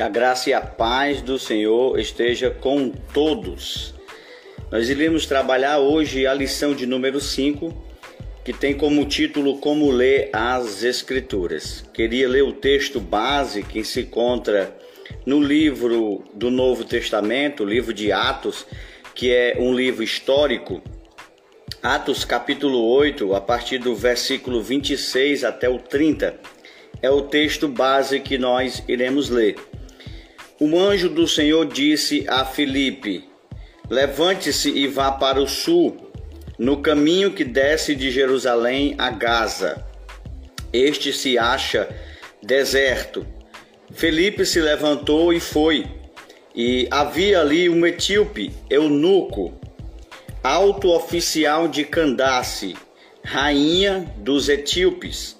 Que a graça e a paz do Senhor esteja com todos. Nós iremos trabalhar hoje a lição de número 5, que tem como título Como ler as Escrituras. Queria ler o texto base que se encontra no livro do Novo Testamento, o livro de Atos, que é um livro histórico. Atos capítulo 8, a partir do versículo 26 até o 30, é o texto base que nós iremos ler. O anjo do Senhor disse a Filipe: Levante-se e vá para o sul, no caminho que desce de Jerusalém a Gaza. Este se acha deserto. Felipe se levantou e foi. E havia ali um etíope, eunuco, alto oficial de Candace, rainha dos etíopes,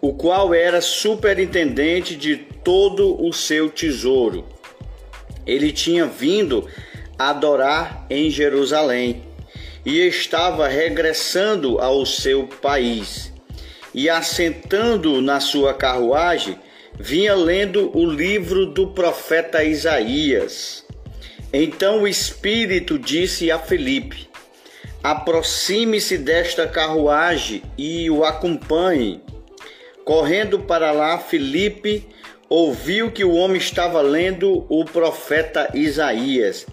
o qual era superintendente de todo o seu tesouro. Ele tinha vindo adorar em Jerusalém e estava regressando ao seu país. E assentando na sua carruagem, vinha lendo o livro do profeta Isaías. Então o Espírito disse a Felipe: Aproxime-se desta carruagem e o acompanhe. Correndo para lá, Felipe ouviu que o homem estava lendo o profeta Isaías.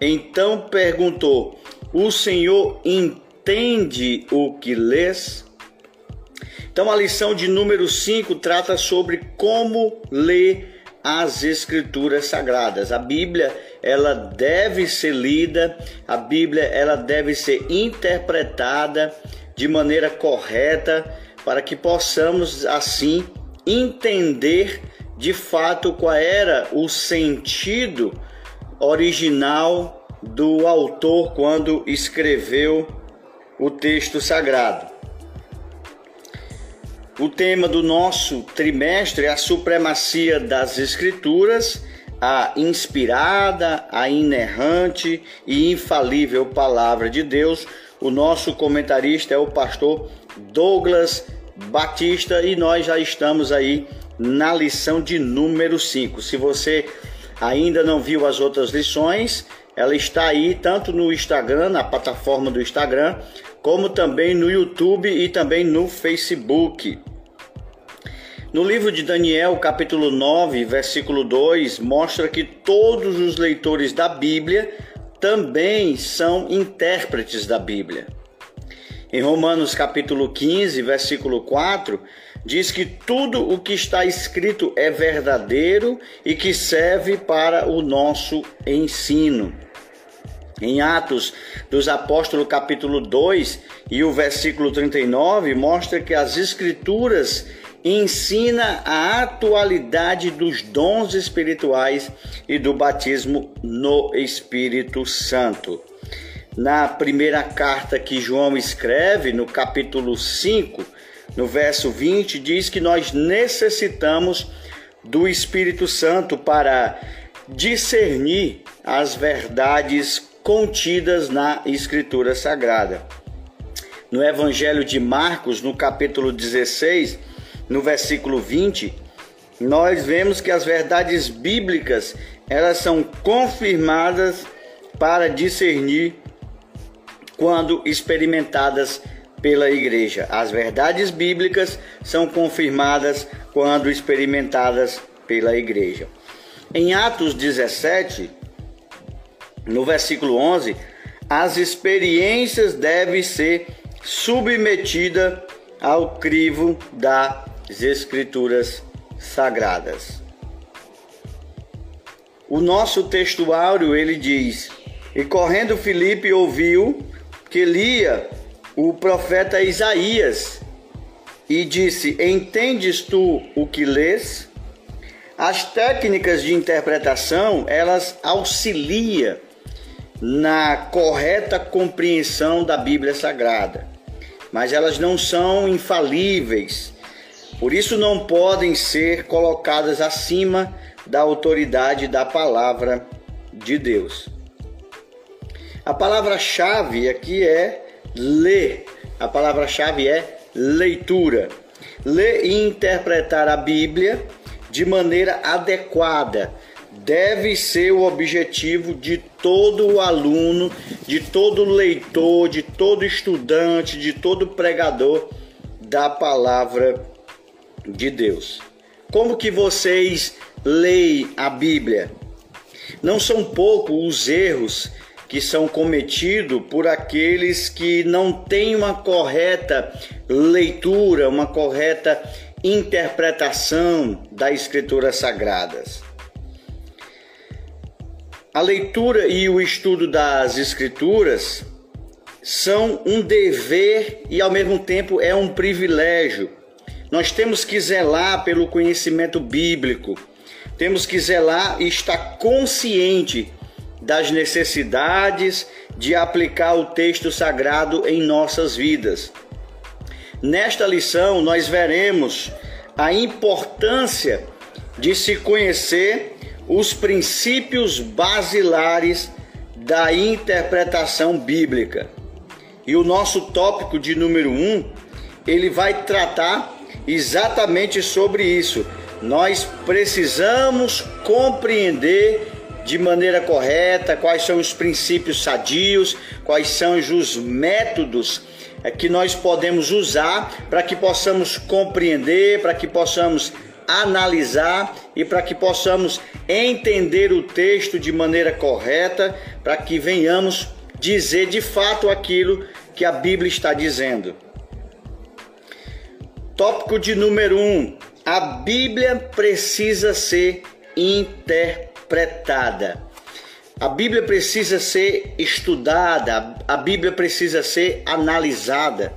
Então perguntou: O Senhor entende o que lês? Então a lição de número 5 trata sobre como ler as escrituras sagradas. A Bíblia, ela deve ser lida, a Bíblia, ela deve ser interpretada de maneira correta para que possamos assim entender de fato qual era o sentido original do autor quando escreveu o texto sagrado. O tema do nosso trimestre é a supremacia das Escrituras, a inspirada, a inerrante e infalível Palavra de Deus. O nosso comentarista é o pastor Douglas Batista e nós já estamos aí na lição de número 5. Se você ainda não viu as outras lições, ela está aí tanto no Instagram, na plataforma do Instagram, como também no YouTube e também no Facebook. No livro de Daniel, capítulo 9, versículo 2, mostra que todos os leitores da Bíblia também são intérpretes da Bíblia. Em Romanos capítulo 15, versículo 4, diz que tudo o que está escrito é verdadeiro e que serve para o nosso ensino. Em Atos dos Apóstolos, capítulo 2 e o versículo 39, mostra que as Escrituras ensina a atualidade dos dons espirituais e do batismo no Espírito Santo na primeira carta que João escreve, no capítulo 5, no verso 20, diz que nós necessitamos do Espírito Santo para discernir as verdades contidas na Escritura Sagrada. No Evangelho de Marcos, no capítulo 16, no versículo 20, nós vemos que as verdades bíblicas, elas são confirmadas para discernir quando experimentadas pela igreja. As verdades bíblicas são confirmadas quando experimentadas pela igreja. Em Atos 17, no versículo 11, as experiências devem ser submetidas ao crivo das escrituras sagradas. O nosso textuário ele diz: "E correndo Filipe ouviu que lia o profeta Isaías e disse: Entendes tu o que lês? As técnicas de interpretação elas auxiliam na correta compreensão da Bíblia Sagrada, mas elas não são infalíveis, por isso não podem ser colocadas acima da autoridade da palavra de Deus. A palavra-chave aqui é ler. A palavra-chave é leitura. Ler e interpretar a Bíblia de maneira adequada deve ser o objetivo de todo aluno, de todo leitor, de todo estudante, de todo pregador da palavra de Deus. Como que vocês leem a Bíblia? Não são poucos os erros que são cometidos por aqueles que não têm uma correta leitura, uma correta interpretação das Escrituras Sagradas. A leitura e o estudo das Escrituras são um dever e ao mesmo tempo é um privilégio. Nós temos que zelar pelo conhecimento bíblico, temos que zelar e estar consciente das necessidades de aplicar o texto sagrado em nossas vidas. Nesta lição, nós veremos a importância de se conhecer os princípios basilares da interpretação bíblica. E o nosso tópico de número 1, um, ele vai tratar exatamente sobre isso. Nós precisamos compreender de maneira correta, quais são os princípios sadios, quais são os métodos eh, que nós podemos usar para que possamos compreender, para que possamos analisar e para que possamos entender o texto de maneira correta, para que venhamos dizer de fato aquilo que a Bíblia está dizendo. Tópico de número 1: um, a Bíblia precisa ser interpretada interpretada. A Bíblia precisa ser estudada, a Bíblia precisa ser analisada.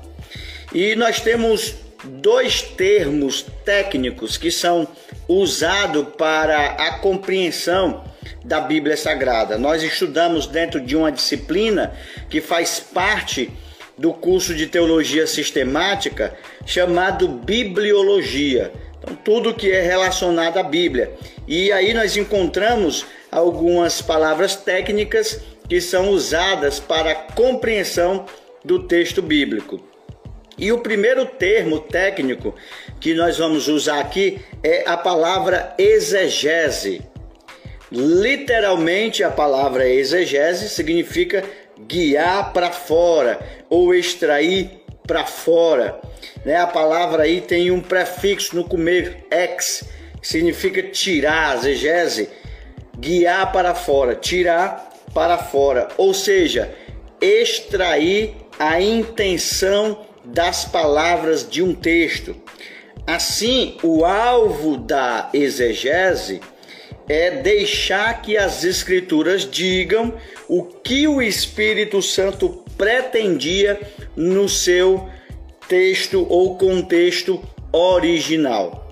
E nós temos dois termos técnicos que são usados para a compreensão da Bíblia Sagrada. Nós estudamos dentro de uma disciplina que faz parte do curso de teologia sistemática chamado bibliologia. Então, tudo que é relacionado à Bíblia. E aí nós encontramos algumas palavras técnicas que são usadas para a compreensão do texto bíblico. E o primeiro termo técnico que nós vamos usar aqui é a palavra exegese. Literalmente, a palavra exegese significa guiar para fora ou extrair para fora. Né? A palavra aí tem um prefixo no começo, ex, que significa tirar, exegese, guiar para fora, tirar para fora, ou seja, extrair a intenção das palavras de um texto. Assim, o alvo da exegese é deixar que as escrituras digam o que o Espírito Santo pretendia no seu texto ou contexto original.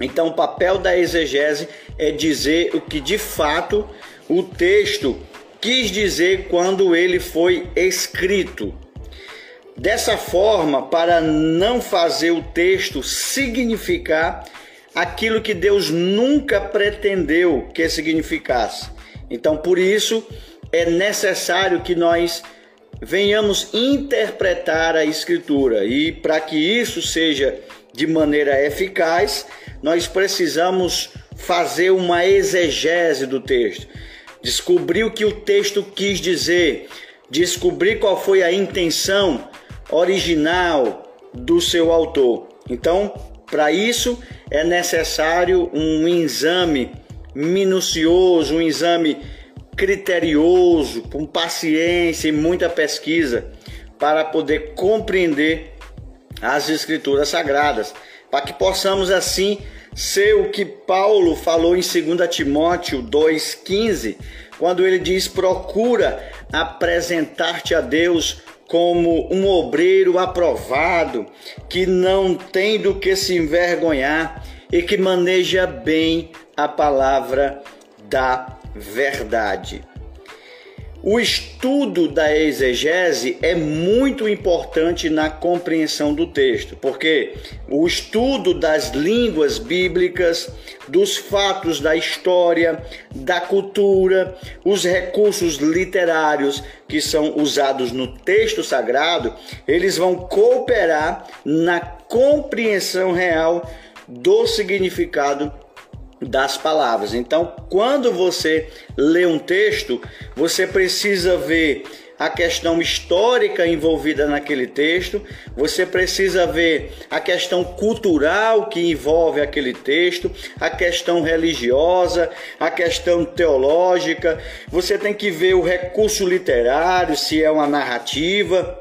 Então, o papel da exegese é dizer o que de fato o texto quis dizer quando ele foi escrito. Dessa forma, para não fazer o texto significar aquilo que Deus nunca pretendeu que significasse. Então, por isso, é necessário que nós venhamos interpretar a Escritura. E para que isso seja de maneira eficaz, nós precisamos fazer uma exegese do texto, descobrir o que o texto quis dizer, descobrir qual foi a intenção original do seu autor. Então, para isso é necessário um exame minucioso, um exame criterioso, com paciência e muita pesquisa para poder compreender as escrituras sagradas, para que possamos assim ser o que Paulo falou em 2 Timóteo 2,15, quando ele diz: procura apresentar-te a Deus como um obreiro aprovado, que não tem do que se envergonhar e que maneja bem a palavra da verdade. O estudo da exegese é muito importante na compreensão do texto, porque o estudo das línguas bíblicas, dos fatos da história, da cultura, os recursos literários que são usados no texto sagrado, eles vão cooperar na compreensão real do significado das palavras. Então, quando você lê um texto, você precisa ver a questão histórica envolvida naquele texto, você precisa ver a questão cultural que envolve aquele texto, a questão religiosa, a questão teológica, você tem que ver o recurso literário, se é uma narrativa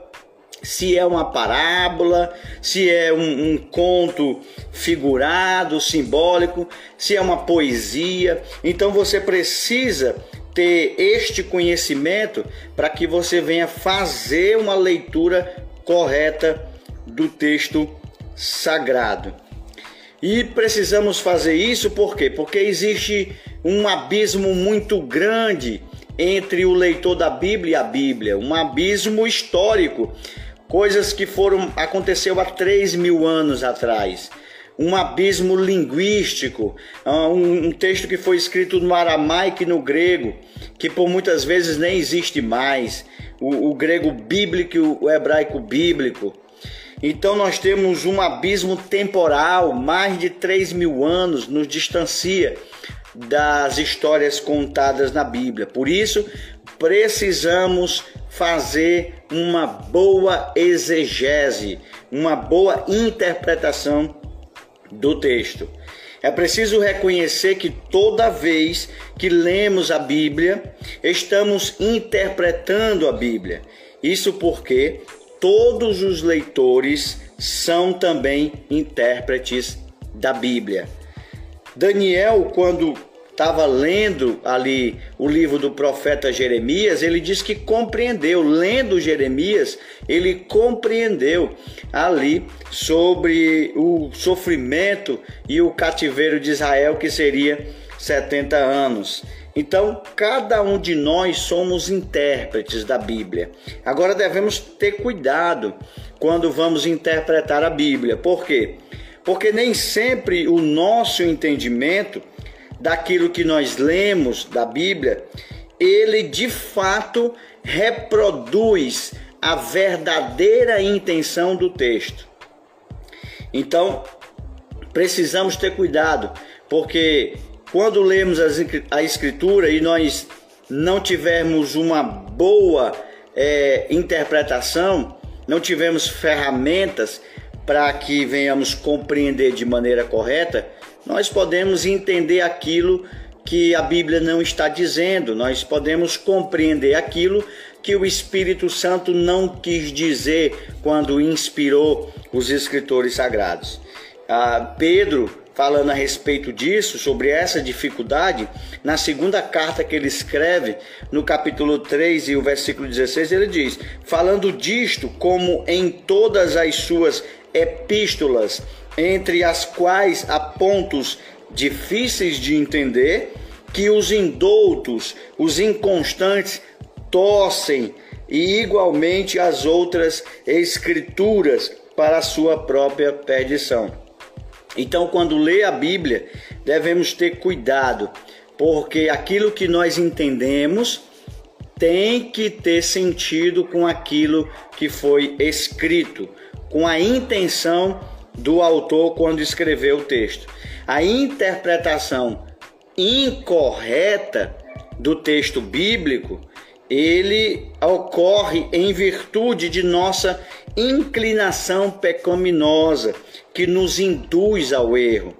se é uma parábola, se é um, um, conto figurado, simbólico, se é uma poesia. Então você precisa ter este conhecimento para que você venha fazer uma leitura correta do texto sagrado. E precisamos fazer isso por quê? Porque existe um abismo muito grande entre o leitor da Bíblia e a Bíblia, um abismo histórico coisas que foram aconteceu há 3 mil anos atrás. Um abismo linguístico, ah, um, texto que foi escrito no aramaico e no grego, que por muitas vezes nem existe mais, o, o grego bíblico o hebraico bíblico. Então nós temos um abismo temporal, mais de 3 mil anos nos distancia das histórias contadas na Bíblia. Por isso, precisamos fazer uma boa exegese, uma boa interpretação do texto. É preciso reconhecer que toda vez que lemos a Bíblia, estamos interpretando a Bíblia. Isso porque todos os leitores são também intérpretes da Bíblia. Daniel, quando estava lendo ali o livro do profeta Jeremias, ele diz que compreendeu, lendo Jeremias, ele compreendeu ali sobre o sofrimento e o cativeiro de Israel, que seria 70 anos. Então, cada um de nós somos intérpretes da Bíblia. Agora devemos ter cuidado quando vamos interpretar a Bíblia. Por quê? Porque nem sempre o nosso entendimento daquilo que nós lemos da Bíblia, ele de fato reproduz a verdadeira intenção do texto. Então, precisamos ter cuidado, porque quando lemos a Escritura e nós não tivermos uma boa é, interpretação, não tivermos ferramentas para que venhamos compreender de maneira correta, nós podemos entender aquilo que a Bíblia não está dizendo, nós podemos compreender aquilo que o Espírito Santo não quis dizer quando inspirou os escritores sagrados. Ah, Pedro, falando a respeito disso, sobre essa dificuldade, na segunda carta que ele escreve, no capítulo 3 e o versículo 16, ele diz: Falando disto, como em todas as suas epístolas, entre as quais há pontos difíceis de entender, que os indoutos, os inconstantes, torcem e igualmente as outras escrituras para a sua própria perdição. Então, quando lê a Bíblia, devemos ter cuidado, porque aquilo que nós entendemos tem que ter sentido com aquilo que foi escrito, com a intenção do autor quando escreveu o texto. A interpretação incorreta do texto bíblico, ele ocorre em virtude de nossa inclinação pecaminosa que nos induz ao erro.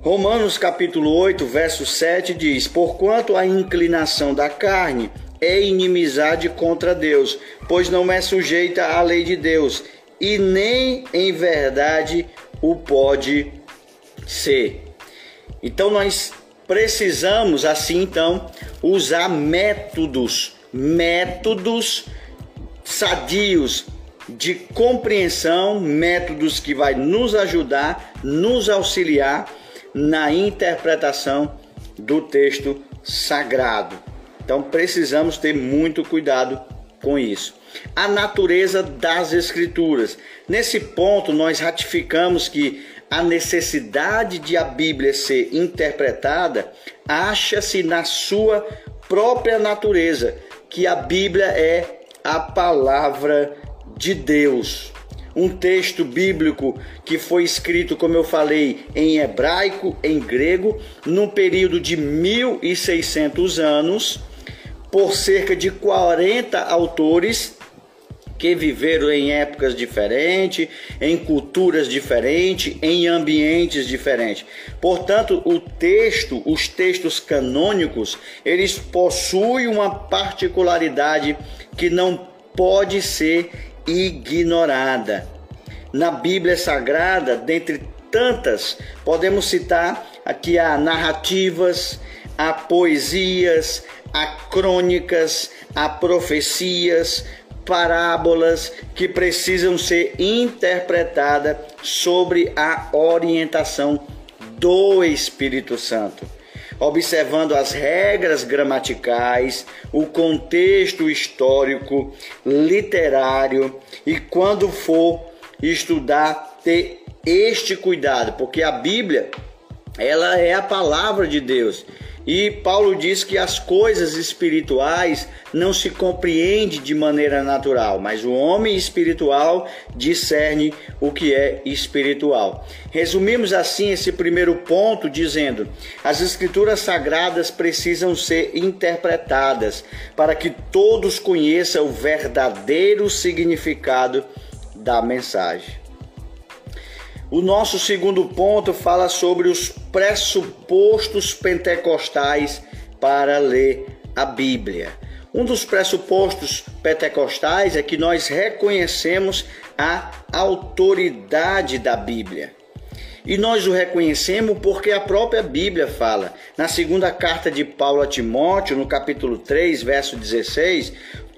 Romanos capítulo 8, verso 7 diz: Porquanto a inclinação da carne é inimizade contra Deus, pois não é sujeita à lei de Deus, e nem em verdade o pode ser. Então nós precisamos assim então usar métodos, métodos sadios de compreensão, métodos que vai nos ajudar, nos auxiliar na interpretação do texto sagrado. Então precisamos ter muito cuidado com isso a natureza das Escrituras. Nesse ponto, nós ratificamos que a necessidade de a Bíblia ser interpretada acha-se na sua própria natureza, que a Bíblia é a palavra de Deus. um texto bíblico que foi escrito, como eu falei, em hebraico, em grego, num período de 1600 anos, por cerca de 40 autores que viveram em épocas diferentes, em culturas diferentes, em ambientes diferentes. Portanto, o texto, os textos canônicos, eles possuem uma particularidade que não pode ser ignorada. Na Bíblia Sagrada, dentre tantas, podemos citar aqui a narrativas, a poesias, a crônicas, a profecias, parábolas que precisam ser interpretadas sobre a orientação do Espírito Santo, observando as regras gramaticais, o contexto histórico, literário e quando for estudar ter este cuidado, porque a Bíblia ela é a palavra de Deus e Paulo diz que as coisas espirituais não se compreende de maneira natural, mas o homem espiritual discerne o que é espiritual. Resumimos assim esse primeiro ponto dizendo: as escrituras sagradas precisam ser interpretadas para que todos conheçam o verdadeiro significado da mensagem. O nosso segundo ponto fala sobre os pressupostos pentecostais para ler a Bíblia. Um dos pressupostos pentecostais é que nós reconhecemos a autoridade da Bíblia. E nós o reconhecemos porque a própria Bíblia fala. Na segunda carta de Paulo a Timóteo, no capítulo 3, verso 16,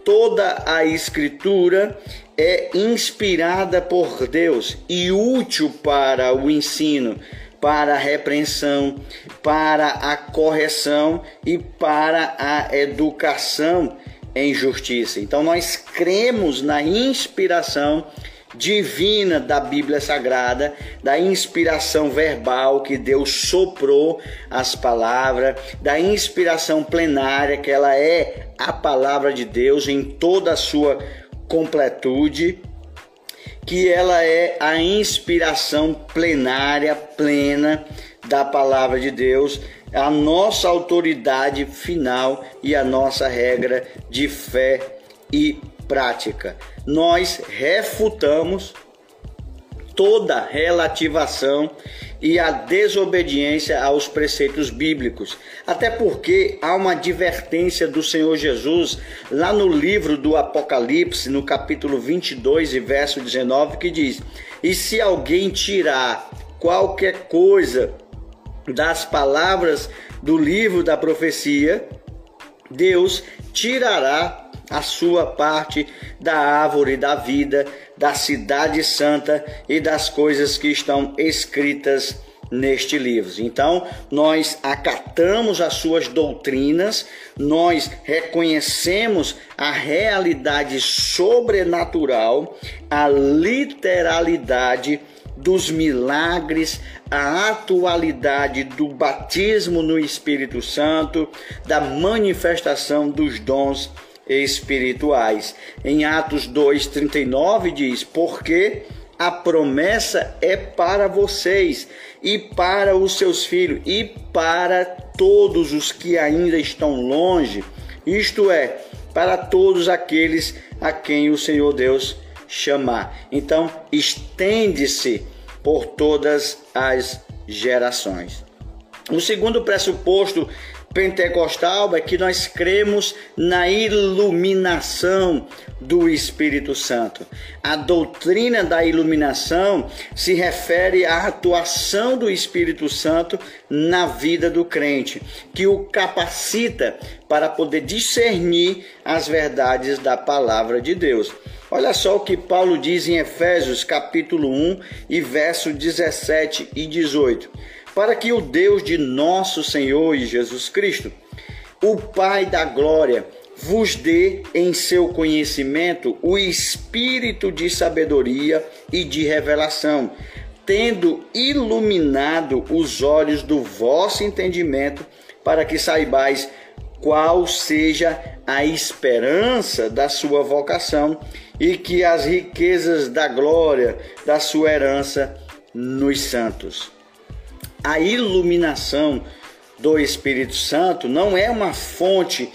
toda a escritura é inspirada por Deus e útil para o ensino, para a repreensão, para a correção e para a educação em justiça. Então nós cremos na inspiração divina da Bíblia Sagrada, da inspiração verbal que Deus soprou as palavras, da inspiração plenária que ela é a palavra de Deus em toda a sua completude, que ela é a inspiração plenária, plena da palavra de Deus, a nossa autoridade final e a nossa regra de fé e prática. Nós refutamos toda relativação e a desobediência aos preceitos bíblicos. Até porque há uma advertência do Senhor Jesus lá no livro do Apocalipse, no capítulo 22 e verso 19, que diz: E se alguém tirar qualquer coisa das palavras do livro da profecia, Deus tirará a sua parte da árvore da vida, da cidade santa e das coisas que estão escritas neste livro. Então, nós acatamos as suas doutrinas, nós reconhecemos a realidade sobrenatural, a literalidade dos milagres, a atualidade do batismo no Espírito Santo, da manifestação dos dons espirituais. Em Atos 2:39 diz: "Porque a promessa é para vocês e para os seus filhos e para todos os que ainda estão longe, isto é, para todos aqueles a quem o Senhor Deus chamar. Então, estende-se por todas as gerações. O segundo pressuposto pentecostal é que nós cremos na iluminação do Espírito Santo. A doutrina da iluminação se refere à atuação do Espírito Santo na vida do crente, que o capacita para poder discernir as verdades da palavra de Deus. Olha só o que Paulo diz em Efésios capítulo 1 e verso 17 e 18 para que o Deus de nosso Senhor e Jesus Cristo, o Pai da glória, vos dê em seu conhecimento o espírito de sabedoria e de revelação, tendo iluminado os olhos do vosso entendimento, para que saibais qual seja a esperança da sua vocação e que as riquezas da glória da sua herança nos santos. A iluminação do Espírito Santo não é uma fonte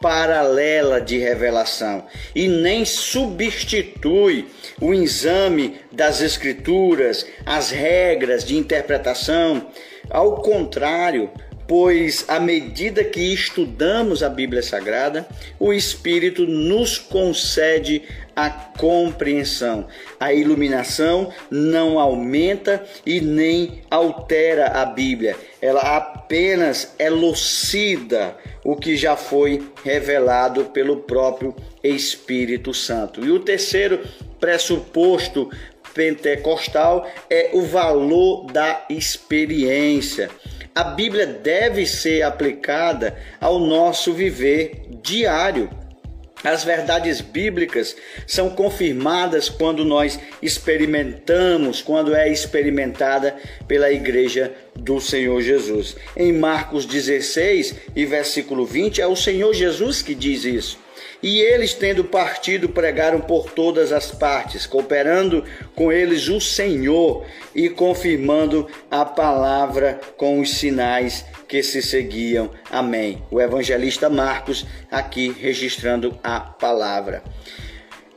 paralela de revelação e nem substitui o exame das Escrituras, as regras de interpretação. Ao contrário, pois à medida que estudamos a Bíblia Sagrada, o Espírito nos concede a compreensão. A iluminação não aumenta e nem altera a Bíblia, ela apenas elucida o que já foi revelado pelo próprio Espírito Santo. E o terceiro pressuposto pentecostal é o valor da experiência a Bíblia deve ser aplicada ao nosso viver diário. As verdades bíblicas são confirmadas quando nós experimentamos, quando é experimentada pela igreja do Senhor Jesus. Em Marcos 16 e versículo 20, é o Senhor Jesus que diz isso. E eles, tendo partido, pregaram por todas as partes, cooperando com eles o Senhor e confirmando a palavra com os sinais que se seguiam. Amém. O evangelista Marcos aqui registrando a palavra.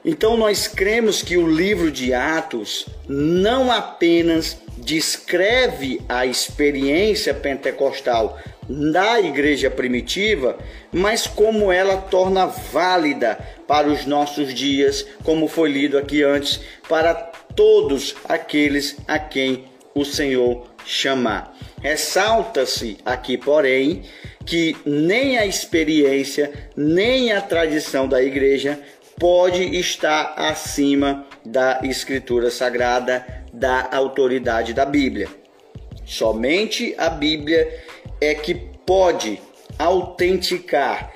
Então nós cremos que o livro de Atos não apenas descreve a experiência pentecostal da igreja primitiva, mas como ela torna válida para os nossos dias, como foi lido aqui antes, para todos aqueles a quem o Senhor chamar. Ressalta-se aqui, porém, que nem a experiência, nem a tradição da igreja pode estar acima da escritura sagrada, da autoridade da Bíblia. Somente a Bíblia é que pode autenticar,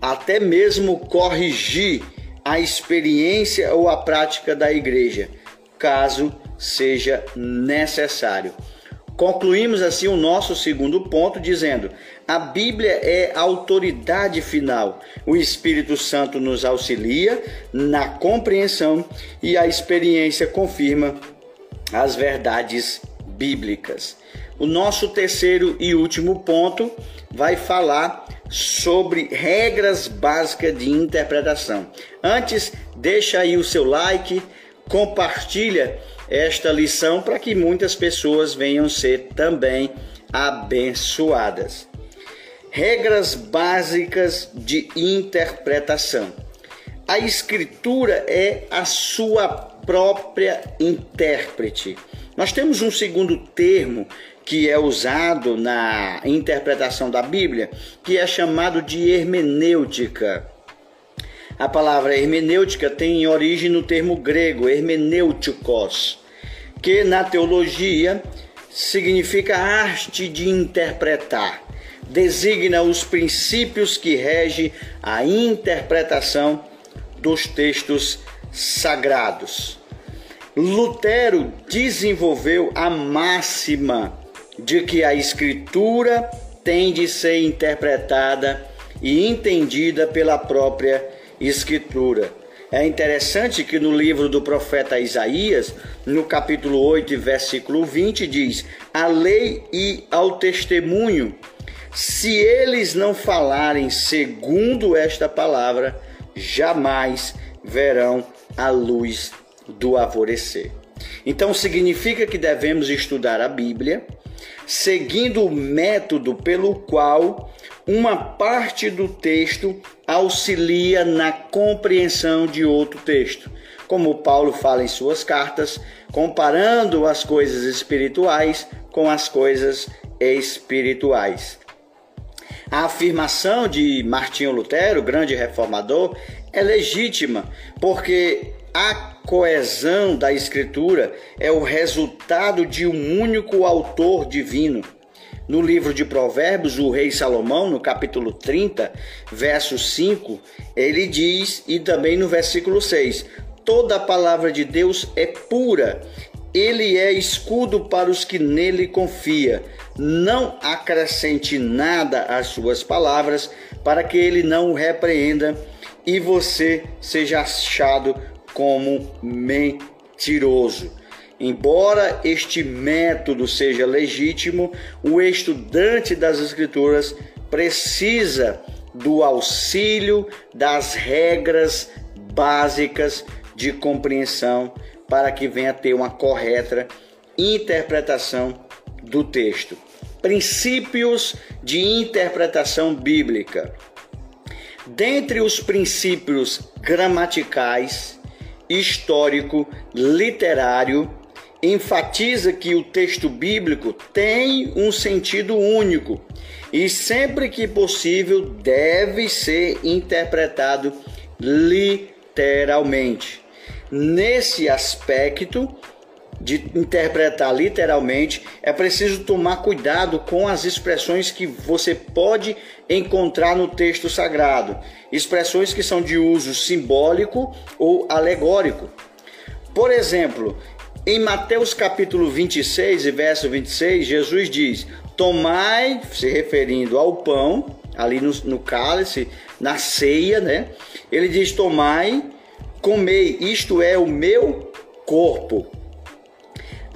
até mesmo corrigir a experiência ou a prática da igreja, caso seja necessário. Concluímos assim o nosso segundo ponto dizendo: a Bíblia é a autoridade final. O Espírito Santo nos auxilia na compreensão e a experiência confirma as verdades bíblicas. O nosso terceiro e último ponto vai falar sobre regras básicas de interpretação. Antes, deixa aí o seu like, compartilha esta lição para que muitas pessoas venham ser também abençoadas. Regras básicas de interpretação. A escritura é a sua própria intérprete. Nós temos um segundo termo que é usado na interpretação da Bíblia, que é chamado de hermenêutica. A palavra hermenêutica tem origem no termo grego hermenêuticos, que na teologia significa arte de interpretar. Designa os princípios que regem a interpretação dos textos sagrados. Lutero desenvolveu a máxima de que a escritura tem de ser interpretada e entendida pela própria escritura. É interessante que no livro do profeta Isaías, no capítulo 8, versículo 20, diz: A lei e ao testemunho, se eles não falarem segundo esta palavra, jamais verão a luz do alvorecer. Então significa que devemos estudar a Bíblia seguindo o método pelo qual uma parte do texto auxilia na compreensão de outro texto, como Paulo fala em suas cartas, comparando as coisas espirituais com as coisas espirituais. A afirmação de Martinho Lutero, grande reformador, é legítima, porque a coesão da Escritura é o resultado de um único autor divino. No livro de Provérbios, o rei Salomão, no capítulo 30, verso 5, ele diz, e também no versículo 6, toda a palavra de Deus é pura, ele é escudo para os que nele confia. Não acrescente nada às suas palavras, para que ele não o repreenda e você seja achado como mentiroso. Embora este método seja legítimo, o estudante das Escrituras precisa do auxílio das regras básicas de compreensão para que venha ter uma correta interpretação do texto. Princípios de interpretação bíblica. Dentre os princípios gramaticais, histórico, literário, enfatiza que o texto bíblico tem um sentido único e sempre que possível deve ser interpretado literalmente. Nesse aspecto de interpretar literalmente, é preciso tomar cuidado com as expressões que você pode encontrar no texto sagrado, expressões que são de uso simbólico ou alegórico. Por exemplo, em Mateus capítulo 26 e verso 26, Jesus diz: Tomai, se referindo ao pão, ali no, no cálice, na ceia, né? Ele diz: Tomai, comei, isto é o meu corpo.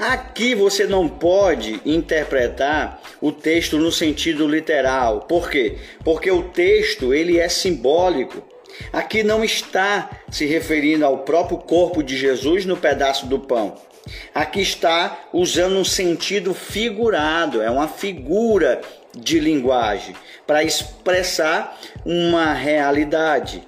Aqui você não pode interpretar o texto no sentido literal. Por quê? Porque o texto ele é simbólico. Aqui não está se referindo ao próprio corpo de Jesus no pedaço do pão. Aqui está usando um sentido figurado, é uma figura de linguagem para expressar uma realidade.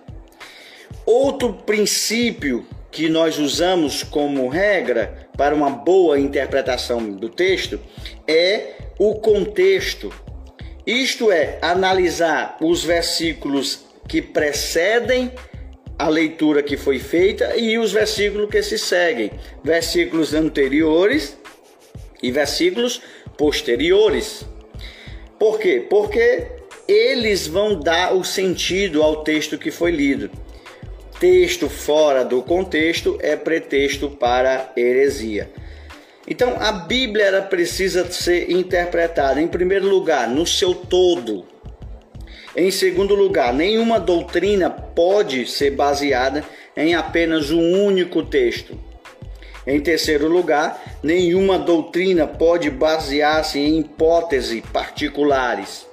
Outro princípio que nós usamos como regra para uma boa interpretação do texto é o contexto. Isto é, analisar os versículos que precedem a leitura que foi feita e os versículos que se seguem, versículos anteriores e versículos posteriores. Por quê? Porque eles vão dar o sentido ao texto que foi lido. Texto fora do contexto é pretexto para heresia. Então, a Bíblia ela precisa ser interpretada, em primeiro lugar, no seu todo, em segundo lugar, nenhuma doutrina pode ser baseada em apenas um único texto. Em terceiro lugar, nenhuma doutrina pode basear-se em hipóteses particulares.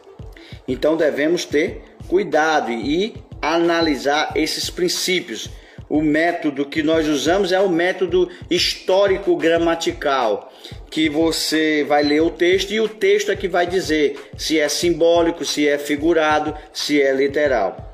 Então devemos ter cuidado e analisar esses princípios o método que nós usamos é o método histórico gramatical, que você vai ler o texto e o texto é que vai dizer se é simbólico, se é figurado, se é literal.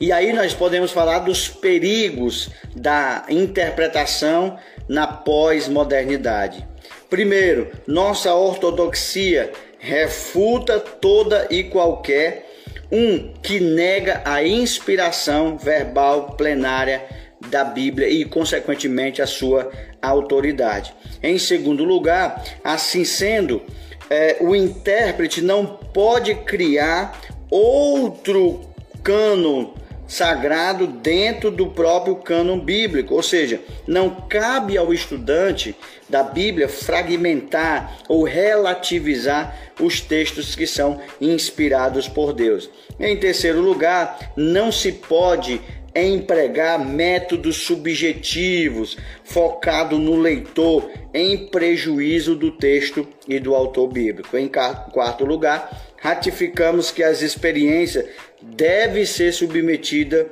E aí nós podemos falar dos perigos da interpretação na pós-modernidade. Primeiro, nossa ortodoxia refuta toda e qualquer um que nega a inspiração verbal plenária da Bíblia e, consequentemente, a sua autoridade. Em segundo lugar, assim sendo, é, o intérprete não pode criar outro cano sagrado dentro do próprio cânon bíblico, ou seja, não cabe ao estudante da Bíblia fragmentar ou relativizar os textos que são inspirados por Deus. Em terceiro lugar, não se pode empregar métodos subjetivos focado no leitor em prejuízo do texto e do autor bíblico. Em quarto lugar, ratificamos que as experiências deve ser submetida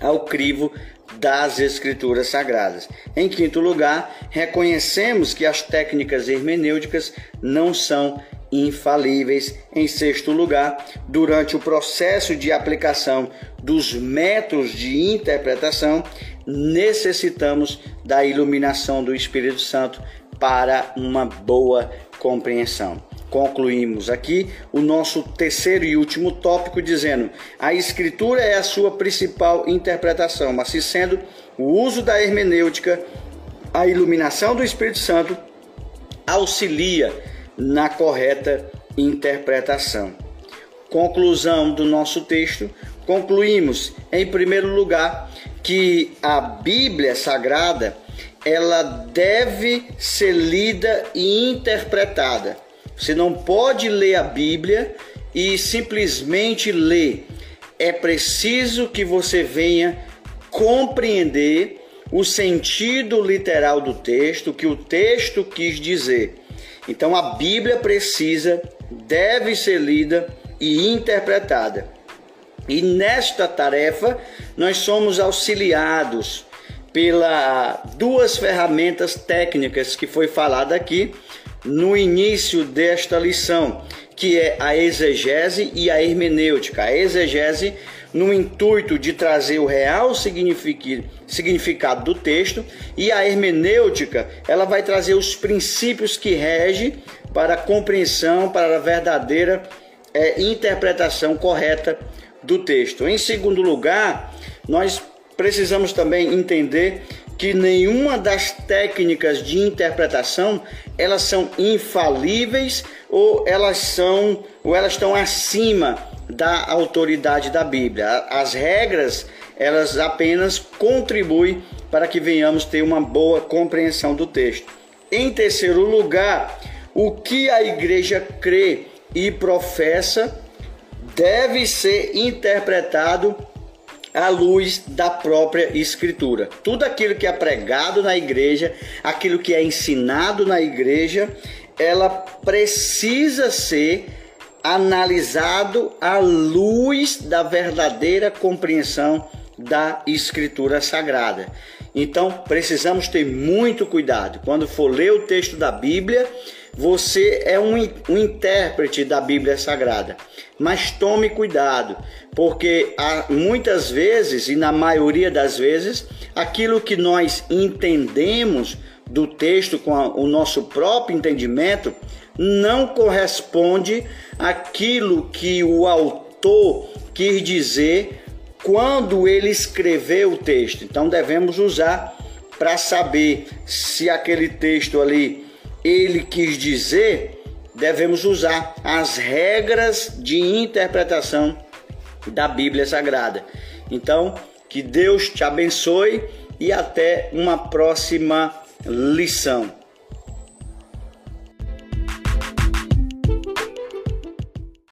ao crivo das Escrituras Sagradas. Em quinto lugar, reconhecemos que as técnicas hermenêuticas não são infalíveis. Em sexto lugar, durante o processo de aplicação dos métodos de interpretação, necessitamos da iluminação do Espírito Santo para uma boa compreensão concluímos aqui o nosso terceiro e último tópico, dizendo: a Escritura é a sua principal interpretação, mas se sendo o uso da hermenêutica, a iluminação do Espírito Santo auxilia na correta interpretação. Conclusão do nosso texto: concluímos, em primeiro lugar, que a Bíblia Sagrada ela deve ser lida e interpretada você não pode ler a Bíblia e simplesmente ler. É preciso que você venha compreender o sentido literal do texto, o que o texto quis dizer. Então a Bíblia precisa, deve ser lida e interpretada. E nesta tarefa nós somos auxiliados pela duas ferramentas técnicas que foi falada aqui no início desta lição, que é a exegese e a hermenêutica. A exegese no intuito de trazer o real significado do texto e a hermenêutica, ela vai trazer os princípios que regem para a compreensão, para a verdadeira é, interpretação correta do texto. Em segundo lugar, nós precisamos também entender que nenhuma das técnicas de interpretação elas são infalíveis ou elas são ou elas estão acima da autoridade da Bíblia. As regras elas apenas contribuem para que venhamos ter uma boa compreensão do texto. Em terceiro lugar, o que a igreja crê e professa deve ser interpretado à luz da própria Escritura. Tudo aquilo que é pregado na igreja, aquilo que é ensinado na igreja, ela precisa ser analisado à luz da verdadeira compreensão da Escritura Sagrada. Então precisamos ter muito cuidado quando for ler o texto da Bíblia você é um, um intérprete da Bíblia Sagrada, mas tome cuidado, porque muitas vezes, e na maioria das vezes, aquilo que nós entendemos do texto com a, o nosso próprio entendimento não corresponde àquilo que o autor quis dizer quando ele escreveu o texto. Então devemos usar para saber se aquele texto ali ele quis dizer, devemos usar as regras de interpretação da Bíblia Sagrada. Então, que Deus te abençoe e até uma próxima lição.